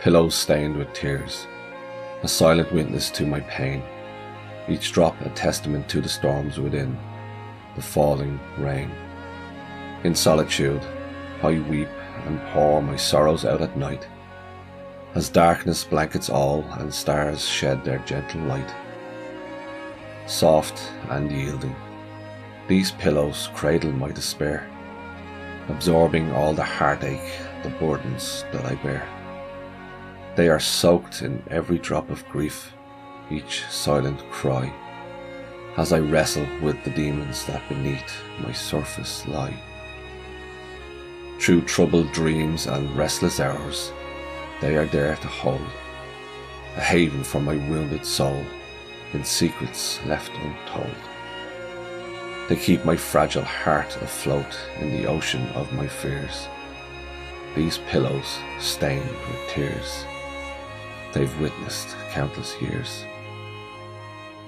Pillows stained with tears, a silent witness to my pain each drop a testament to the storms within, the falling rain. In solitude, I weep and pour my sorrows out at night, as darkness blankets all and stars shed their gentle light. Soft and yielding, these pillows cradle my despair, absorbing all the heartache, the burdens that I bear. They are soaked in every drop of grief each silent cry, as I wrestle with the demons that beneath my surface lie. Through troubled dreams and restless hours, they are there to hold, a haven for my wounded soul in secrets left untold. They keep my fragile heart afloat in the ocean of my fears. These pillows stained with tears, they've witnessed countless years.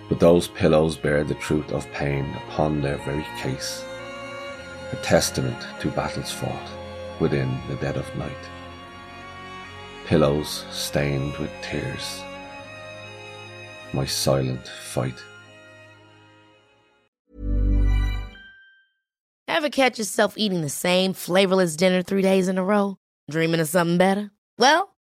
But those pillows bear the truth of pain upon their very case, a testament to battles fought within the dead of night. Pillows stained with tears, my silent fight. Ever catch yourself eating the same flavorless dinner three days in a row? Dreaming of something better? Well,